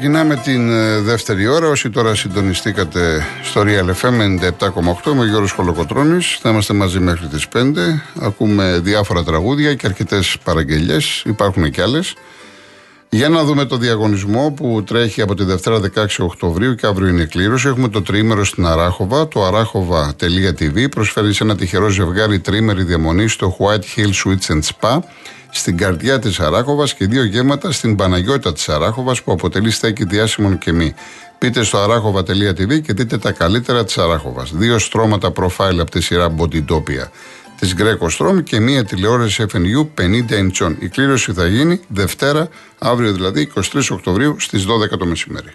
Ξεκινάμε την ε, δεύτερη ώρα. Όσοι τώρα συντονιστήκατε στο Real FM 97,8 με Γιώργος Χολοκοτρώνης. Θα είμαστε μαζί μέχρι τις 5. Ακούμε διάφορα τραγούδια και αρκετές παραγγελίες. Υπάρχουν και άλλες. Για να δούμε το διαγωνισμό που τρέχει από τη Δευτέρα 16 Οκτωβρίου και αύριο είναι κλήρωση. Έχουμε το τρίμερο στην Αράχοβα. Το arachova.tv προσφέρει σε ένα τυχερό ζευγάρι τρίμερη διαμονή στο White Hill Switch and Spa στην καρδιά της Αράχοβας και δύο γέματα στην Παναγιώτα της Αράχοβας που αποτελεί στέκη διάσημων και μη. Πείτε στο arachova.tv και δείτε τα καλύτερα της Αράχοβας. Δύο στρώματα προφάιλ από τη σειρά Bodytopia της Greco Strom και μία τηλεόραση FNU 50 inch. Η κλήρωση θα γίνει Δευτέρα, αύριο δηλαδή 23 Οκτωβρίου στις 12 το μεσημέρι.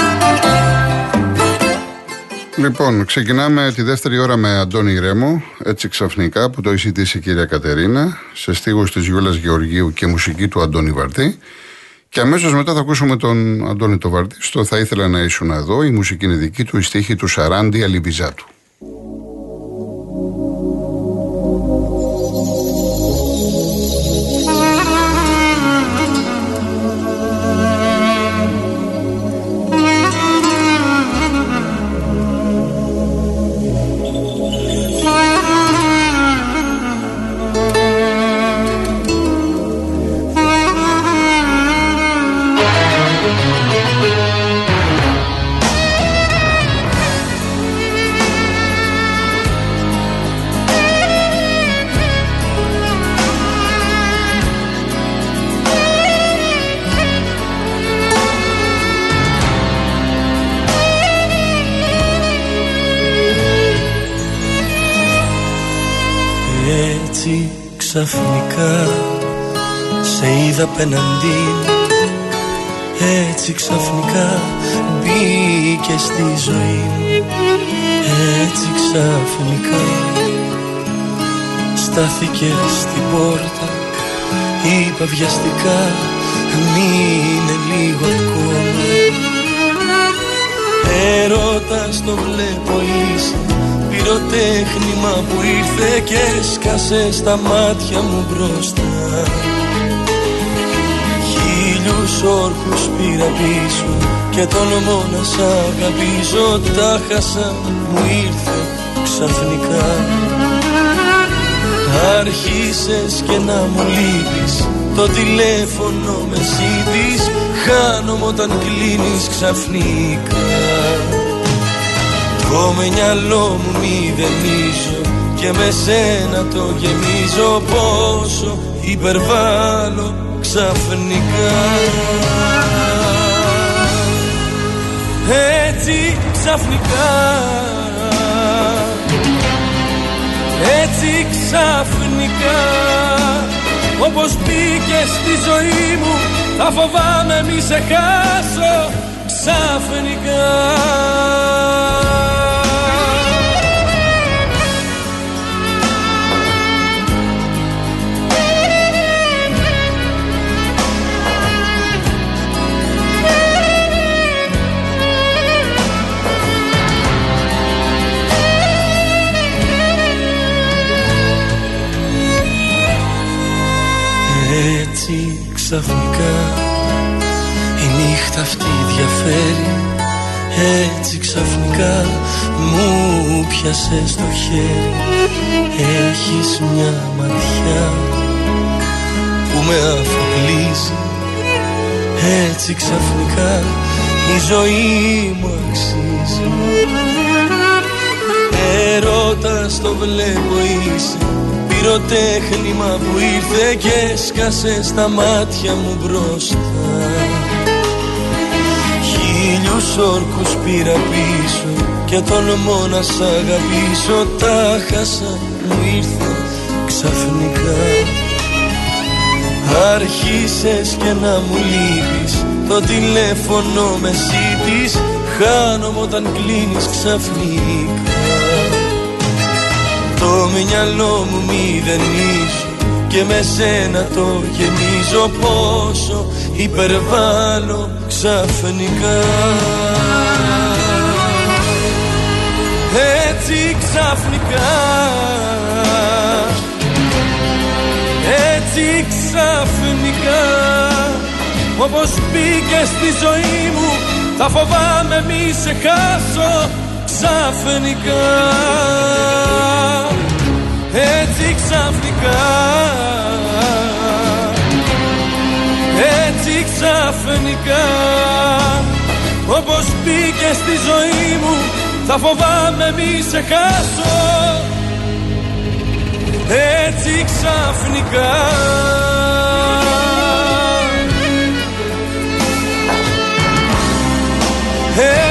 Λοιπόν, ξεκινάμε τη δεύτερη ώρα με Αντώνη Ρέμο, έτσι ξαφνικά που το εισητήσει η κυρία Κατερίνα, σε στίχους της Γιούλας Γεωργίου και μουσική του Αντώνη Βαρτή. Και αμέσως μετά θα ακούσουμε τον Αντώνη το Βαρτή στο Θα ήθελα να ήσουν εδώ, η μουσική είναι δική του, η στίχη του Σαράντι Αλιμπιζάτου. Απέναντί. Έτσι ξαφνικά μπήκε στη ζωή μου. Έτσι ξαφνικά στάθηκε στην πόρτα. Είπα βιαστικά μείνε λίγο ακόμα Έρωτας το βλέπω είσαι πυροτέχνημα που ήρθε και έσκασε στα μάτια μου μπροστά Χίλιους όρκους πήρα πίσω και τολμώ να σ' αγαπήσω. Τα χάσα μου ήρθε ξαφνικά. Άρχισες και να μου λείπεις. Το τηλέφωνο με ζήτης. Χάνομαι όταν κλείνεις ξαφνικά. Το μυαλό μου μηδενίζω και με σένα το γεμίζω. Πόσο υπερβάλλω ξαφνικά. Έτσι ξαφνικά. Έτσι ξαφνικά. Όπως μπήκε στη ζωή μου Θα φοβάμαι μη σε χάσω. Ξαφνικά. ξαφνικά πιάσε στο χέρι Έχεις μια ματιά που με αφοπλίζει. Έτσι ξαφνικά η ζωή μου αξίζει. Ερώτας το βλέπω είσαι πυροτέχνημα που ήρθε και σκάσε στα μάτια μου μπροστά. Χίλιους όρκους πήρα πίσω και τολμώ να σ' αγαπήσω Τα χάσα μου ήρθε ξαφνικά. Άρχισες και να μου λείπεις Το τηλέφωνο με σύντης χάνομαι όταν κλείνεις ξαφνικά. Το μυαλό μου μηδενίζω και με σένα το γεμίζω πόσο υπερβάλλω ξαφνικά Έτσι ξαφνικά. Έτσι ξαφνικά. Όπως μπήκε στη ζωή μου Θα φοβάμαι μη σε χάσω ξαφνικά. Έτσι ξαφνικά. Έτσι ξαφνικά. Όπως μπήκε στη ζωή μου Θα φοβάμαι μη σε χάσω. Έτσι ξαφνικά. Έτσι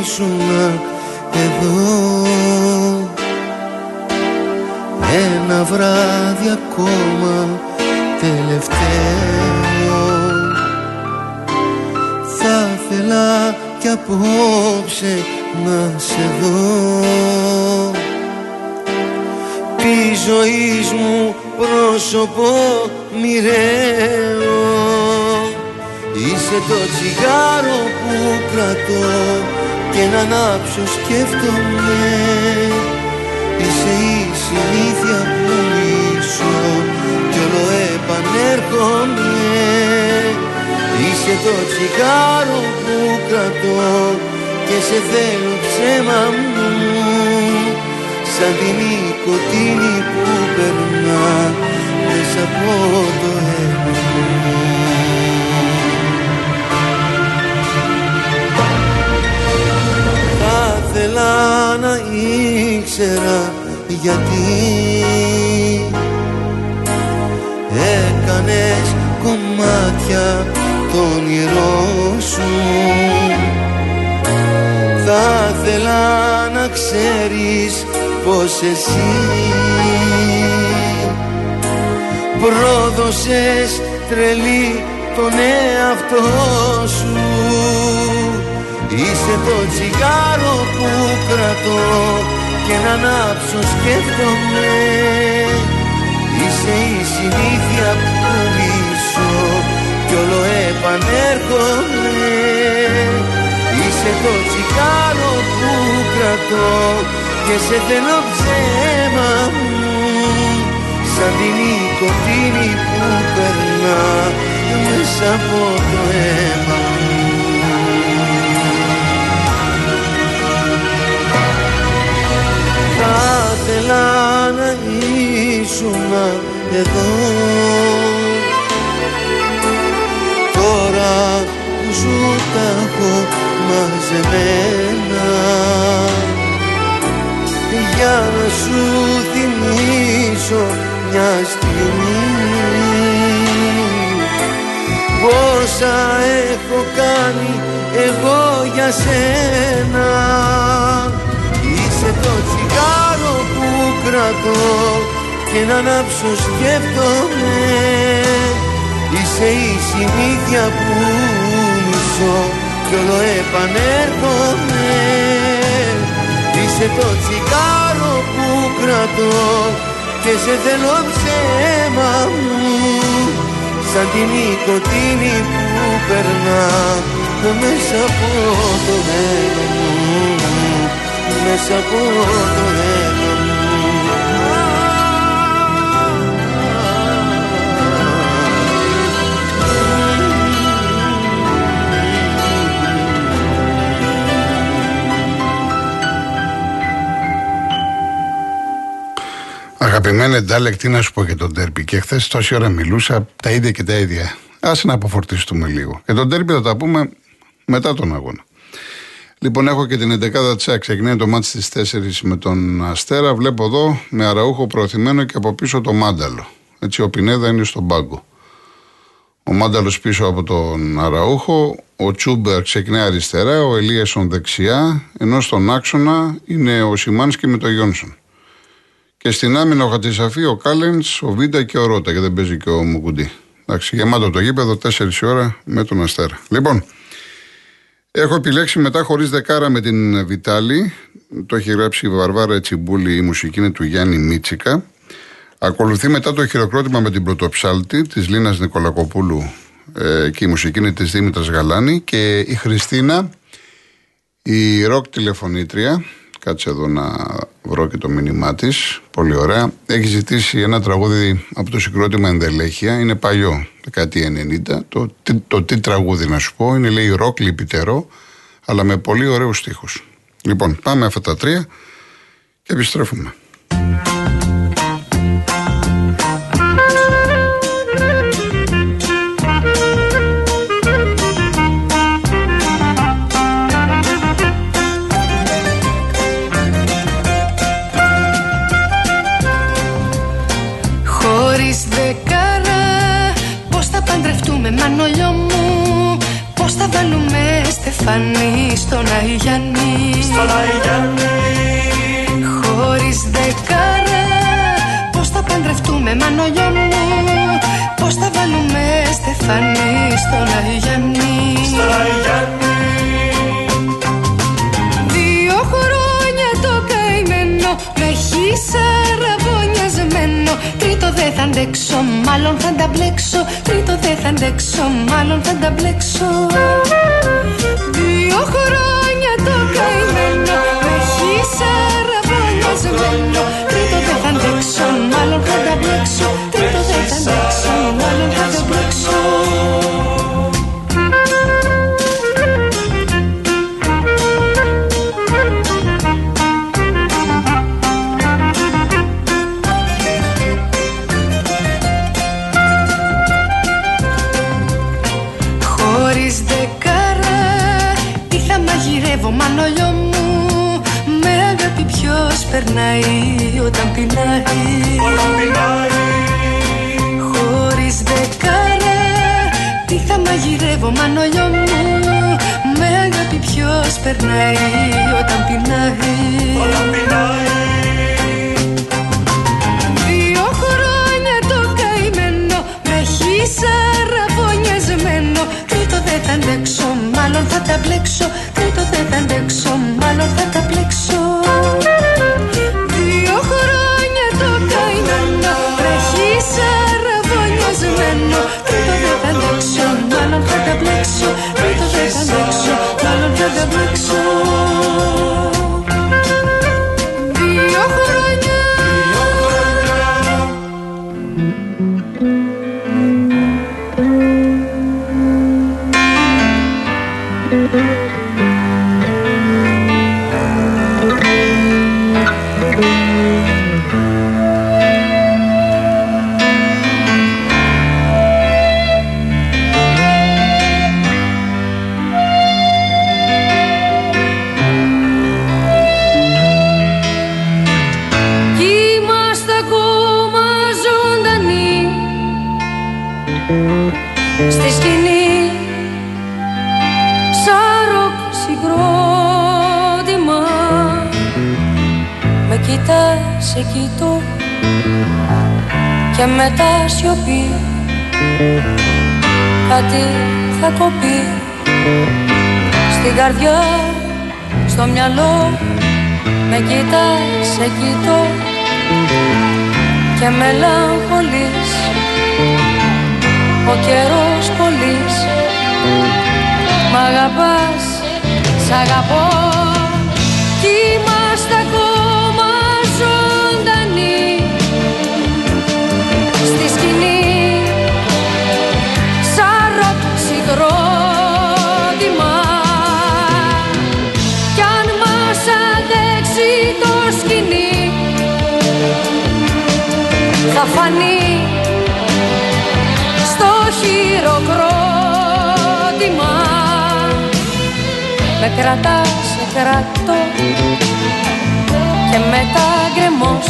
ήσουν εδώ. Ένα βράδυ ακόμα τελευταίο. Θα ήθελα κι απόψε να σε δω. Τη ζωή μου πρόσωπο μοιραίο Είσαι το τσιγάρο που κρατώ και να ανάψω σκέφτομαι. Είσαι η συνήθεια που μισώ κι όλο επανέρχομαι. Είσαι το τσιγάρο που κρατώ και σε θέλω ψέμα μου. Σαν την νοικοτήνη που περνά μέσα από το αίμα ήξερα γιατί. Έκανες κομμάτια το όνειρό σου. Θα ήθελα να ξέρεις πως εσύ πρόδωσες τρελή τον εαυτό σου Είσαι το τσιγάρο που κρατώ και να ανάψω σκέφτομαι. Είσαι η συνήθεια που μισώ κι όλο επανέρχομαι. Είσαι το τσιγάρο που κρατώ και σε θέλω ψέμα μου. Σαν την νοικοτήνη που περνά μέσα από το αίμα ήσουν εδώ. Τώρα που σου τα έχω μαζεμένα Για να σου θυμίσω μια στιγμή. Πόσα έχω κάνει εγώ για σένα Είσαι το τσιγάρο που κρατώ και να ανάψω σκέφτομαι. Είσαι η συνήθεια που μισώ κι όλο επανέρχομαι. Είσαι το τσιγάρο που κρατώ και σε θέλω ψέμα μου. Σαν την νοικοτήνη που περνά μέσα από το νερό μου. Μέσα από το αίμα Αγαπημένε Ντάλεκ, τι να σου πω για τον Τέρπι. Και χθες τόση ώρα μιλούσα τα ίδια και τα ίδια. Άσε να αποφορτιστούμε λίγο. Και τον Τέρπι θα τα πούμε μετά τον αγώνα. Λοιπόν, έχω και την 11η Τσά. Ξεκινάει το μάτι στις 4 με τον Αστέρα. Βλέπω εδώ με αραούχο προωθημένο και από πίσω το Μάνταλο. Έτσι, ο Πινέδα είναι στον πάγκο. Ο Μάνταλος πίσω από τον Αραούχο. Ο Τσούμπερ ξεκινάει αριστερά. Ο Ελίασον δεξιά. Ενώ στον άξονα είναι ο Σιμάνσκι με τον Γιόνσον. Και στην άμυνα ο Χατζησαφή, ο Κάλεν, ο Βίντα και ο Ρότα. Και δεν παίζει και ο Μουκουντή. Εντάξει, γεμάτο το γήπεδο, 4 ώρα με τον Αστέρα. Λοιπόν, έχω επιλέξει μετά χωρίς δεκάρα με την Βιτάλη. Το έχει γράψει η Βαρβάρα Τσιμπούλη, η μουσική είναι του Γιάννη Μίτσικα. Ακολουθεί μετά το χειροκρότημα με την πρωτοψάλτη της Λίνας Νικολακοπούλου ε, και η μουσική είναι της Δήμητρας Γαλάνη και η Χριστίνα, η ροκ τηλεφωνήτρια. Κάτσε εδώ να βρω και το μήνυμά της. Πολύ ωραία. Έχει ζητήσει ένα τραγούδι από το συγκρότημα Ενδελέχεια. Είναι παλιό, δεκαετία 90. Το, το, τι τραγούδι να σου πω. Είναι λέει ροκ λυπητερό, αλλά με πολύ ωραίους στίχους. Λοιπόν, πάμε αυτά τα τρία και επιστρέφουμε. Βάλουμε στεφανί στον Αϊγιάννη Στον Αϊγιάννη Χωρίς δεκάρα Πώς θα παντρευτούμε μανολιό μου Πώς θα βάλουμε στεφανί στον Αϊγιάννη Στον Αϊγιάννη Δύο χρόνια το καημένο Με έχει σαραβωνιασμένο Τρίτο δεν θα αντέξω Μάλλον θα τα μπλέξω. Τρίτο δεν θα αντέξω Μάλλον θα τα μπλέξω Δύο χρόνια το καημένο Με έχει σαραβωνιασμένο μανολιό μου Με αγάπη ποιος περνάει όταν πεινάει. Όταν πεινάει. Δύο χρόνια το καημένο Με έχει σαραβωνιασμένο Τρίτο δεν θα αντέξω Μάλλον θα τα μπλέξω. Τρίτο δεν θα αντέξω Μάλλον θα τα κοιτάς, σε κοιτώ Και μετά σιωπή. Κάτι θα κοπεί Στην καρδιά, στο μυαλό. Με κοιτάς, σε κοιτώ και μελαγχολείς. Ο καιρός πολύς Μ' αγαπάς, σ' αγαπώ σκηνή. Σαν ροκ συγκρότημα. Κι αν μας αντέξει το σκηνή θα φανεί στο χειροκρότημα. Με κρατάς σε κρατώ. Και μετά γκρεμός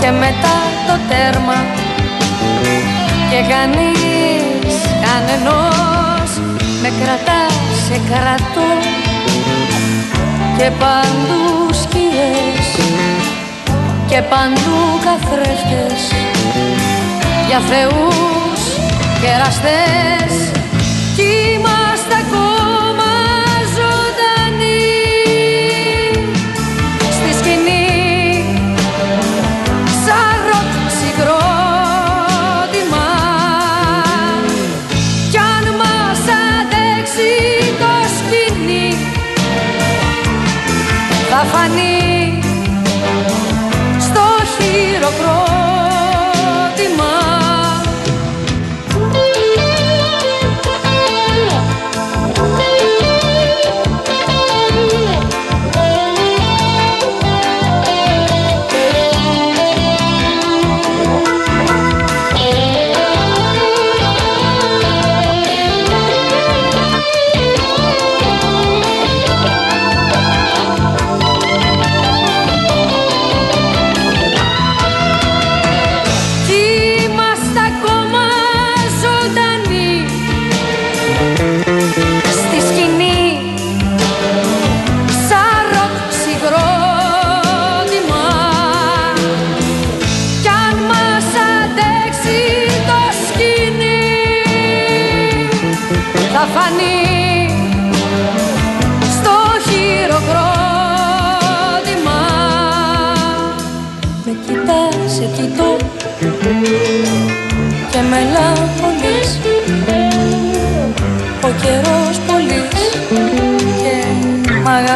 και μετά το τέρμα. Και κανείς κανενός με κρατά σε κρατώ και παντού σκιές και παντού καθρέφτες. Για θεούς και εραστές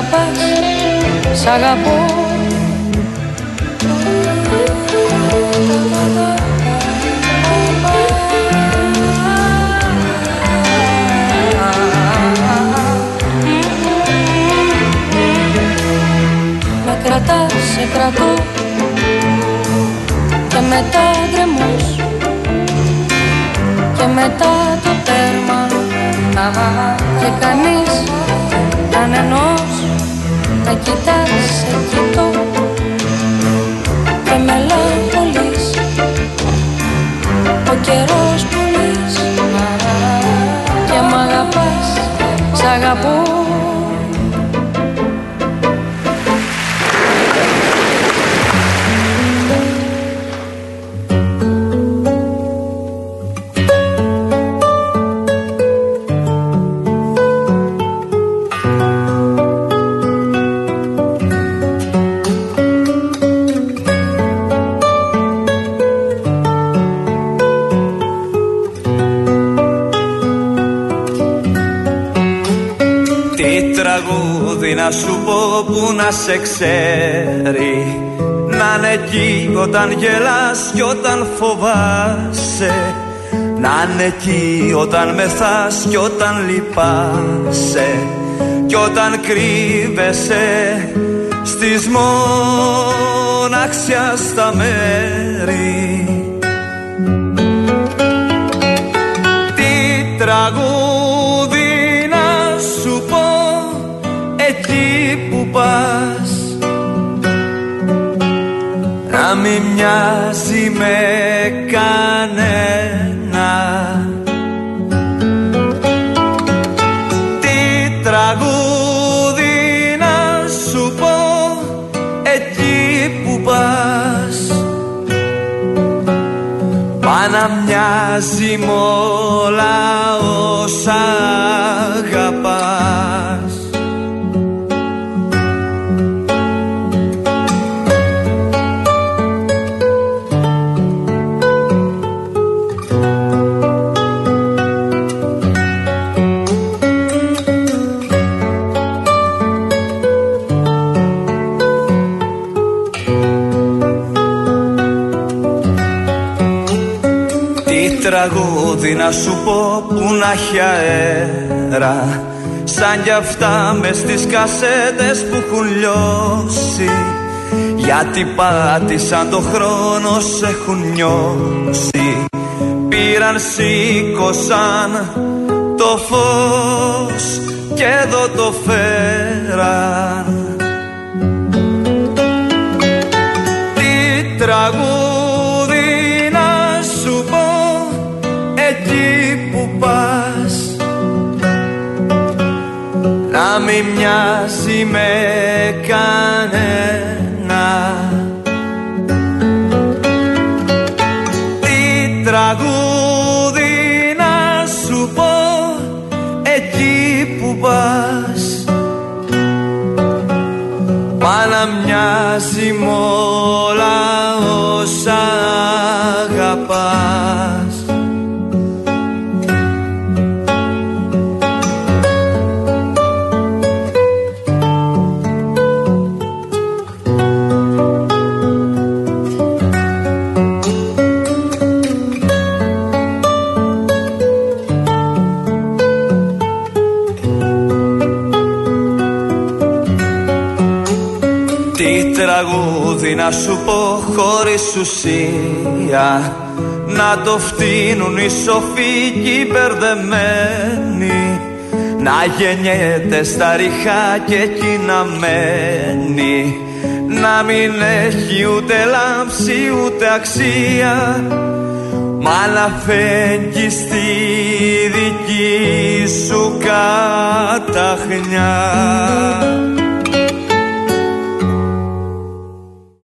αγαπάς, σ' αγαπώ. Με κρατάς, σε κρατώ και μετά γκρεμός και μετά το τέρμα. Και κανείς κανενός με κοιτάς, σε κοιτώ και τραγούδι να σου πω που να σε ξέρει. Να είναι εκεί όταν γελάς και όταν φοβάσαι. Να είναι εκεί όταν μεθάς και όταν λυπάσαι. Κι όταν κρύβεσαι στις μοναξιά στα μέρη. Τι τραγούδι που πας Να μην μοιάζει με κανένα. Τι τραγούδι να σου πω εκεί που πας. Μα να μοιάζει μ' όλα όσα αγαπάς τραγούδι να σου πω που να έχει αέρα. Σαν κι αυτά μες στις κασέτες που έχουν λιώσει. Γιατί πάτησαν το χρόνο σε έχουν νιώσει. Πήραν, σήκωσαν το φως και εδώ το φέραν. Τι τραγούδι Να μην μοιάζει με κανένα. Τι τραγούδι να σου πω εκεί που πας. Μα να μοιάζει μ' τραγούδι να σου πω χωρίς ουσία. Να το φτύνουν οι σοφοί και οι μπερδεμένοι. Να γεννιέται στα ριχά και εκεί να μένει. Να μην έχει ούτε λάμψη ούτε αξία. Μα να φέγγει στη δική σου καταχνιά